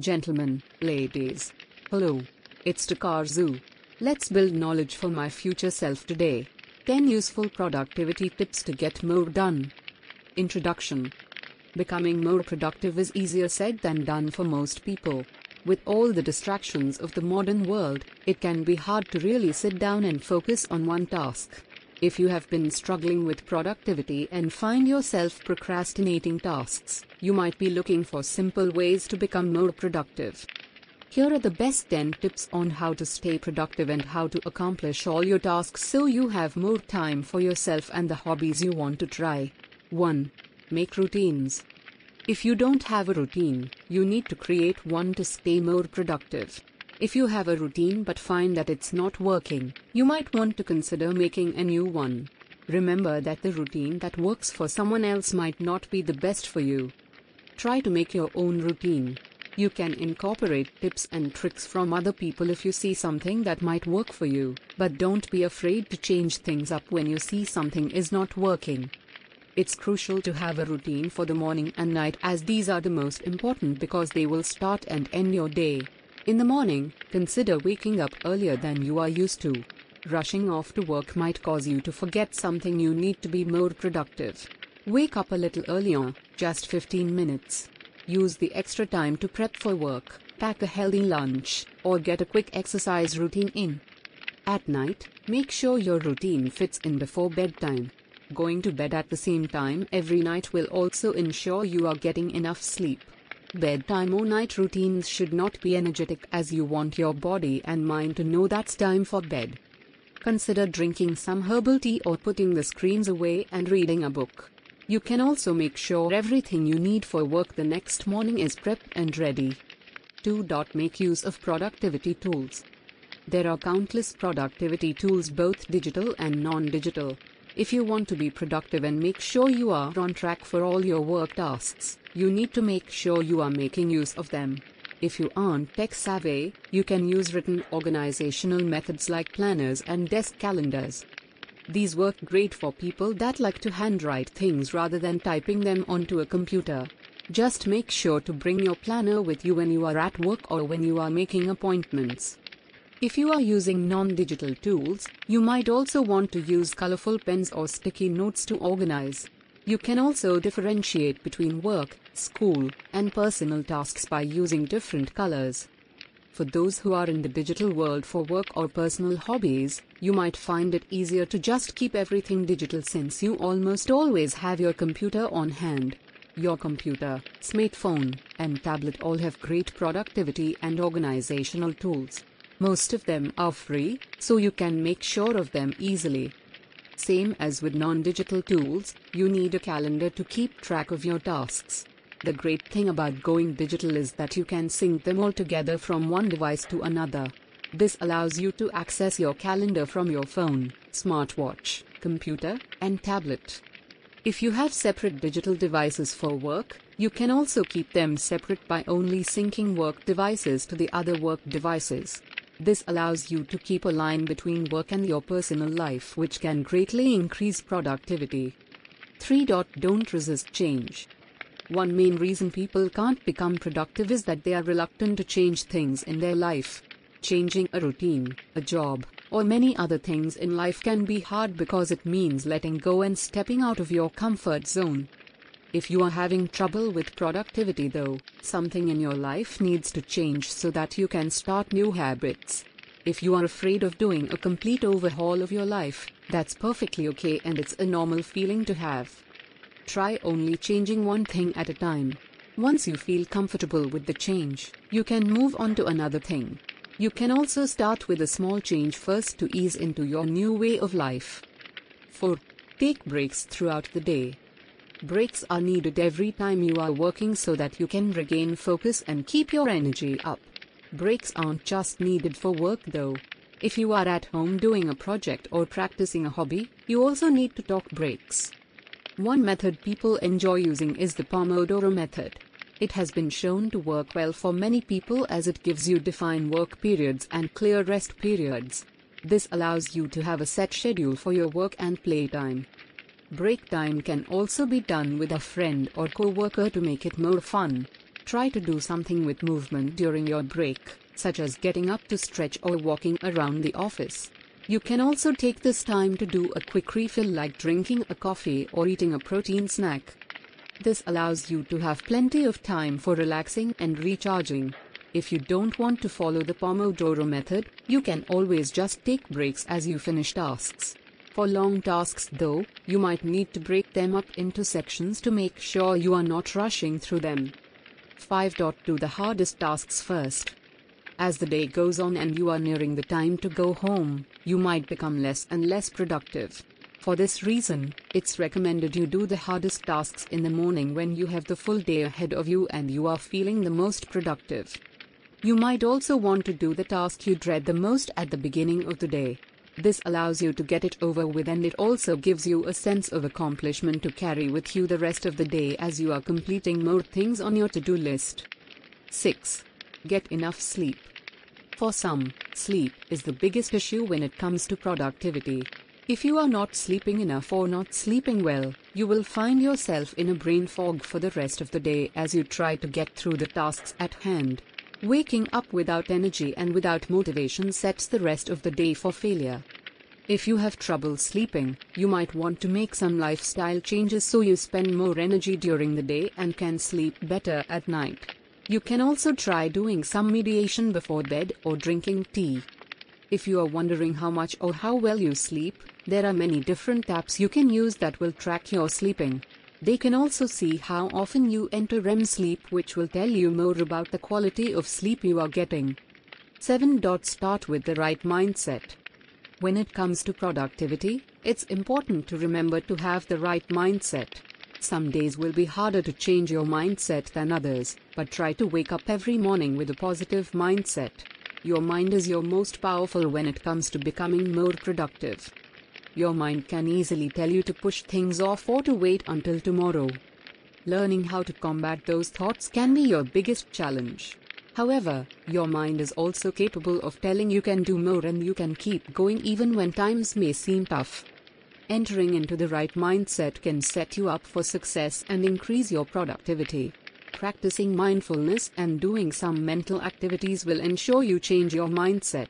Gentlemen, ladies. Hello. It's Takazun. Let's build knowledge for my future self today. 10 useful productivity tips to get more done. Introduction Becoming more productive is easier said than done for most people. With all the distractions of the modern world, it can be hard to really sit down and focus on one task. If you have been struggling with productivity and find yourself procrastinating tasks, you might be looking for simple ways to become more productive. Here are the best 10 tips on how to stay productive and how to accomplish all your tasks so you have more time for yourself and the hobbies you want to try. 1. Make routines. If you don't have a routine, you need to create one to stay more productive. If you have a routine but find that it's not working, you might want to consider making a new one. Remember that the routine that works for someone else might not be the best for you. Try to make your own routine. You can incorporate tips and tricks from other people if you see something that might work for you, but don't be afraid to change things up when you see something is not working. It's crucial to have a routine for the morning and night as these are the most important because they will start and end your day. In the morning, consider waking up earlier than you are used to. Rushing off to work might cause you to forget something you need to be more productive. Wake up a little earlier, just 15 minutes. Use the extra time to prep for work, pack a healthy lunch, or get a quick exercise routine in. At night, make sure your routine fits in before bedtime. Going to bed at the same time every night will also ensure you are getting enough sleep. Bedtime or night routines should not be energetic as you want your body and mind to know that's time for bed. Consider drinking some herbal tea or putting the screens away and reading a book. You can also make sure everything you need for work the next morning is prepped and ready. 2. Make use of productivity tools. There are countless productivity tools, both digital and non digital. If you want to be productive and make sure you are on track for all your work tasks, you need to make sure you are making use of them. If you aren't tech savvy, you can use written organizational methods like planners and desk calendars. These work great for people that like to handwrite things rather than typing them onto a computer. Just make sure to bring your planner with you when you are at work or when you are making appointments. If you are using non-digital tools, you might also want to use colorful pens or sticky notes to organize. You can also differentiate between work, school, and personal tasks by using different colors. For those who are in the digital world for work or personal hobbies, you might find it easier to just keep everything digital since you almost always have your computer on hand. Your computer, smartphone, and tablet all have great productivity and organizational tools. Most of them are free, so you can make sure of them easily. Same as with non-digital tools, you need a calendar to keep track of your tasks. The great thing about going digital is that you can sync them all together from one device to another. This allows you to access your calendar from your phone, smartwatch, computer, and tablet. If you have separate digital devices for work, you can also keep them separate by only syncing work devices to the other work devices. This allows you to keep a line between work and your personal life, which can greatly increase productivity. 3. Don't resist change. One main reason people can't become productive is that they are reluctant to change things in their life. Changing a routine, a job, or many other things in life can be hard because it means letting go and stepping out of your comfort zone. If you are having trouble with productivity though, something in your life needs to change so that you can start new habits. If you are afraid of doing a complete overhaul of your life, that's perfectly okay and it's a normal feeling to have. Try only changing one thing at a time. Once you feel comfortable with the change, you can move on to another thing. You can also start with a small change first to ease into your new way of life. 4. Take breaks throughout the day. Breaks are needed every time you are working so that you can regain focus and keep your energy up. Breaks aren't just needed for work though. If you are at home doing a project or practicing a hobby, you also need to talk breaks. One method people enjoy using is the Pomodoro method. It has been shown to work well for many people as it gives you defined work periods and clear rest periods. This allows you to have a set schedule for your work and playtime. Break time can also be done with a friend or co-worker to make it more fun. Try to do something with movement during your break, such as getting up to stretch or walking around the office. You can also take this time to do a quick refill like drinking a coffee or eating a protein snack. This allows you to have plenty of time for relaxing and recharging. If you don't want to follow the Pomodoro method, you can always just take breaks as you finish tasks. For long tasks though, you might need to break them up into sections to make sure you are not rushing through them. 5. Do the hardest tasks first. As the day goes on and you are nearing the time to go home, you might become less and less productive. For this reason, it's recommended you do the hardest tasks in the morning when you have the full day ahead of you and you are feeling the most productive. You might also want to do the task you dread the most at the beginning of the day. This allows you to get it over with and it also gives you a sense of accomplishment to carry with you the rest of the day as you are completing more things on your to-do list. 6. Get enough sleep. For some, sleep is the biggest issue when it comes to productivity. If you are not sleeping enough or not sleeping well, you will find yourself in a brain fog for the rest of the day as you try to get through the tasks at hand. Waking up without energy and without motivation sets the rest of the day for failure. If you have trouble sleeping, you might want to make some lifestyle changes so you spend more energy during the day and can sleep better at night. You can also try doing some meditation before bed or drinking tea. If you are wondering how much or how well you sleep, there are many different apps you can use that will track your sleeping. They can also see how often you enter REM sleep, which will tell you more about the quality of sleep you are getting. 7. Start with the right mindset. When it comes to productivity, it's important to remember to have the right mindset. Some days will be harder to change your mindset than others, but try to wake up every morning with a positive mindset. Your mind is your most powerful when it comes to becoming more productive. Your mind can easily tell you to push things off or to wait until tomorrow. Learning how to combat those thoughts can be your biggest challenge. However, your mind is also capable of telling you can do more and you can keep going even when times may seem tough. Entering into the right mindset can set you up for success and increase your productivity. Practicing mindfulness and doing some mental activities will ensure you change your mindset.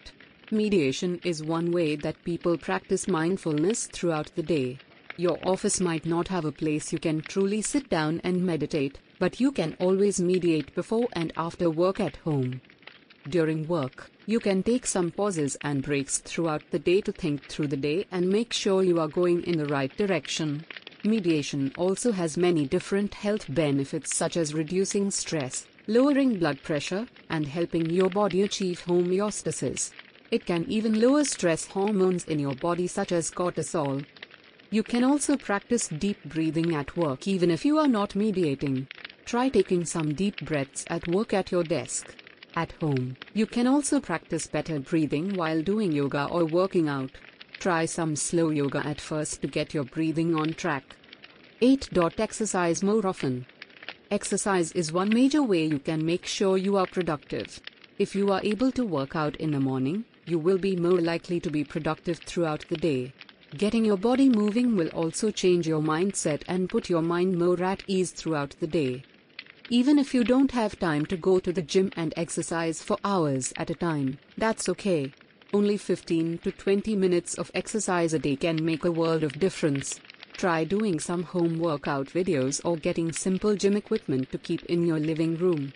Mediation is one way that people practice mindfulness throughout the day. Your office might not have a place you can truly sit down and meditate, but you can always mediate before and after work at home. During work, you can take some pauses and breaks throughout the day to think through the day and make sure you are going in the right direction. Mediation also has many different health benefits such as reducing stress, lowering blood pressure, and helping your body achieve homeostasis. It can even lower stress hormones in your body such as cortisol. You can also practice deep breathing at work even if you are not mediating. Try taking some deep breaths at work at your desk. At home, you can also practice better breathing while doing yoga or working out. Try some slow yoga at first to get your breathing on track. 8. Exercise more often. Exercise is one major way you can make sure you are productive. If you are able to work out in the morning, you will be more likely to be productive throughout the day. Getting your body moving will also change your mindset and put your mind more at ease throughout the day. Even if you don't have time to go to the gym and exercise for hours at a time, that's okay. Only 15 to 20 minutes of exercise a day can make a world of difference. Try doing some home workout videos or getting simple gym equipment to keep in your living room.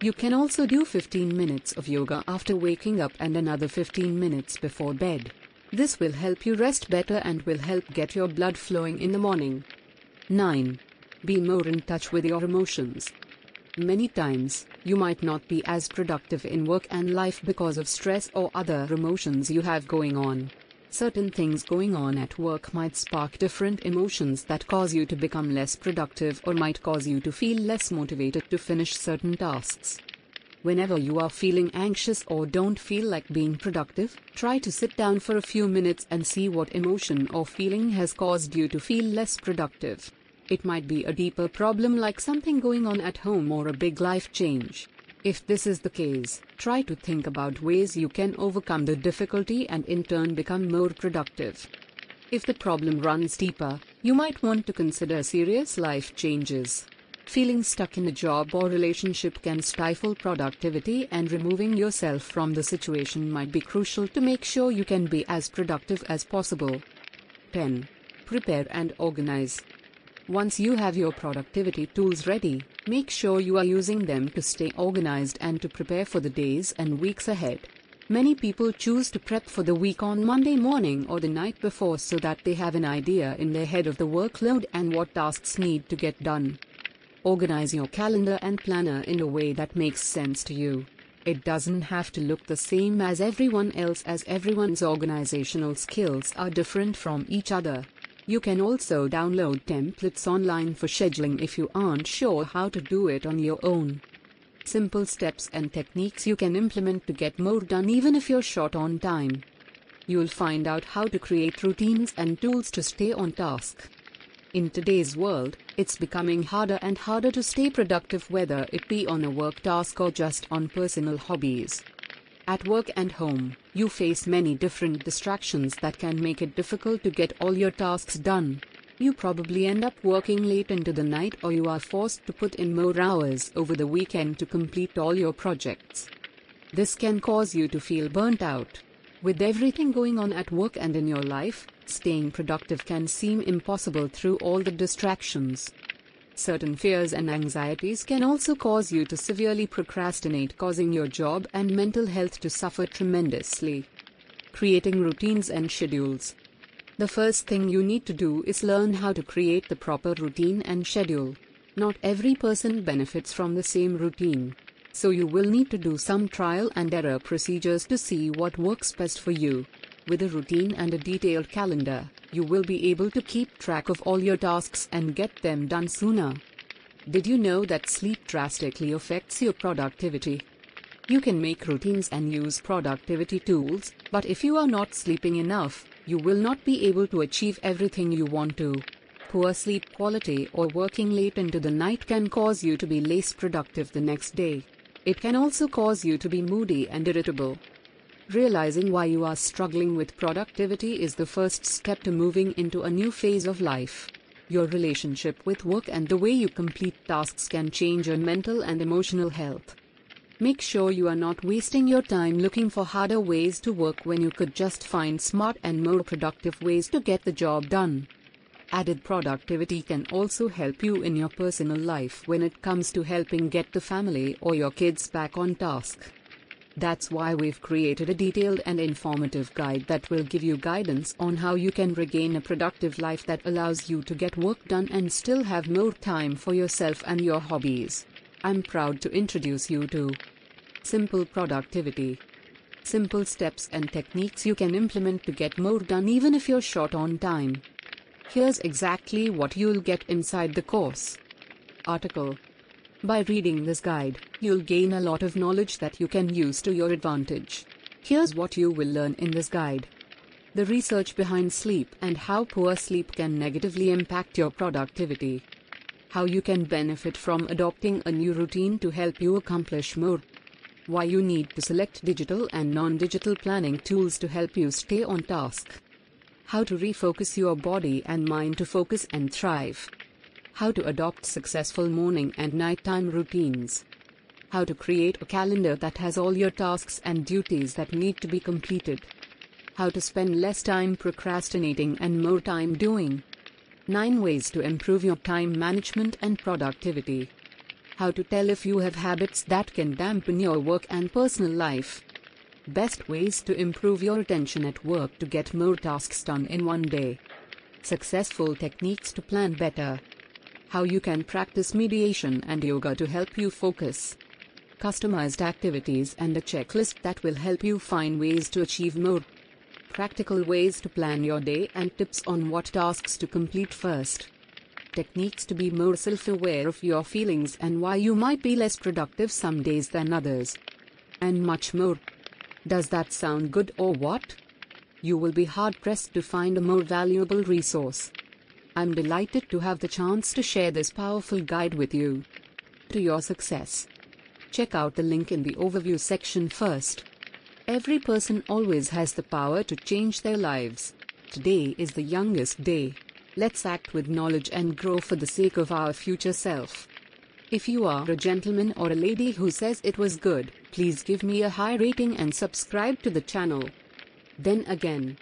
You can also do 15 minutes of yoga after waking up and another 15 minutes before bed. This will help you rest better and will help get your blood flowing in the morning. 9. Be more in touch with your emotions. Many times, you might not be as productive in work and life because of stress or other emotions you have going on. Certain things going on at work might spark different emotions that cause you to become less productive or might cause you to feel less motivated to finish certain tasks. Whenever you are feeling anxious or don't feel like being productive, try to sit down for a few minutes and see what emotion or feeling has caused you to feel less productive. It might be a deeper problem like something going on at home or a big life change. If this is the case, try to think about ways you can overcome the difficulty and in turn become more productive. If the problem runs deeper, you might want to consider serious life changes. Feeling stuck in a job or relationship can stifle productivity, and removing yourself from the situation might be crucial to make sure you can be as productive as possible. 10. Prepare and organize. Once you have your productivity tools ready, make sure you are using them to stay organized and to prepare for the days and weeks ahead. Many people choose to prep for the week on Monday morning or the night before so that they have an idea in their head of the workload and what tasks need to get done. Organize your calendar and planner in a way that makes sense to you. It doesn't have to look the same as everyone else as everyone's organizational skills are different from each other. You can also download templates online for scheduling if you aren't sure how to do it on your own. Simple steps and techniques you can implement to get more done even if you're short on time. You'll find out how to create routines and tools to stay on task. In today's world, it's becoming harder and harder to stay productive whether it be on a work task or just on personal hobbies. At work and home, you face many different distractions that can make it difficult to get all your tasks done. You probably end up working late into the night or you are forced to put in more hours over the weekend to complete all your projects. This can cause you to feel burnt out. With everything going on at work and in your life, staying productive can seem impossible through all the distractions. Certain fears and anxieties can also cause you to severely procrastinate, causing your job and mental health to suffer tremendously. Creating routines and schedules. The first thing you need to do is learn how to create the proper routine and schedule. Not every person benefits from the same routine so you will need to do some trial and error procedures to see what works best for you. With a routine and a detailed calendar, you will be able to keep track of all your tasks and get them done sooner. Did you know that sleep drastically affects your productivity? You can make routines and use productivity tools, but if you are not sleeping enough, you will not be able to achieve everything you want to. Poor sleep quality or working late into the night can cause you to be less productive the next day. It can also cause you to be moody and irritable. Realizing why you are struggling with productivity is the first step to moving into a new phase of life. Your relationship with work and the way you complete tasks can change your mental and emotional health. Make sure you are not wasting your time looking for harder ways to work when you could just find smart and more productive ways to get the job done. Added productivity can also help you in your personal life when it comes to helping get the family or your kids back on task. That's why we've created a detailed and informative guide that will give you guidance on how you can regain a productive life that allows you to get work done and still have more time for yourself and your hobbies. I'm proud to introduce you to Simple Productivity. Simple steps and techniques you can implement to get more done even if you're short on time. Here's exactly what you'll get inside the course. Article By reading this guide, you'll gain a lot of knowledge that you can use to your advantage. Here's what you will learn in this guide the research behind sleep and how poor sleep can negatively impact your productivity. How you can benefit from adopting a new routine to help you accomplish more. Why you need to select digital and non digital planning tools to help you stay on task. How to refocus your body and mind to focus and thrive. How to adopt successful morning and nighttime routines. How to create a calendar that has all your tasks and duties that need to be completed. How to spend less time procrastinating and more time doing. 9 ways to improve your time management and productivity. How to tell if you have habits that can dampen your work and personal life. Best ways to improve your attention at work to get more tasks done in one day. Successful techniques to plan better. How you can practice mediation and yoga to help you focus. Customized activities and a checklist that will help you find ways to achieve more. Practical ways to plan your day and tips on what tasks to complete first. Techniques to be more self aware of your feelings and why you might be less productive some days than others. And much more. Does that sound good or what? You will be hard pressed to find a more valuable resource. I'm delighted to have the chance to share this powerful guide with you. To your success. Check out the link in the overview section first. Every person always has the power to change their lives. Today is the youngest day. Let's act with knowledge and grow for the sake of our future self. If you are a gentleman or a lady who says it was good, please give me a high rating and subscribe to the channel. Then again,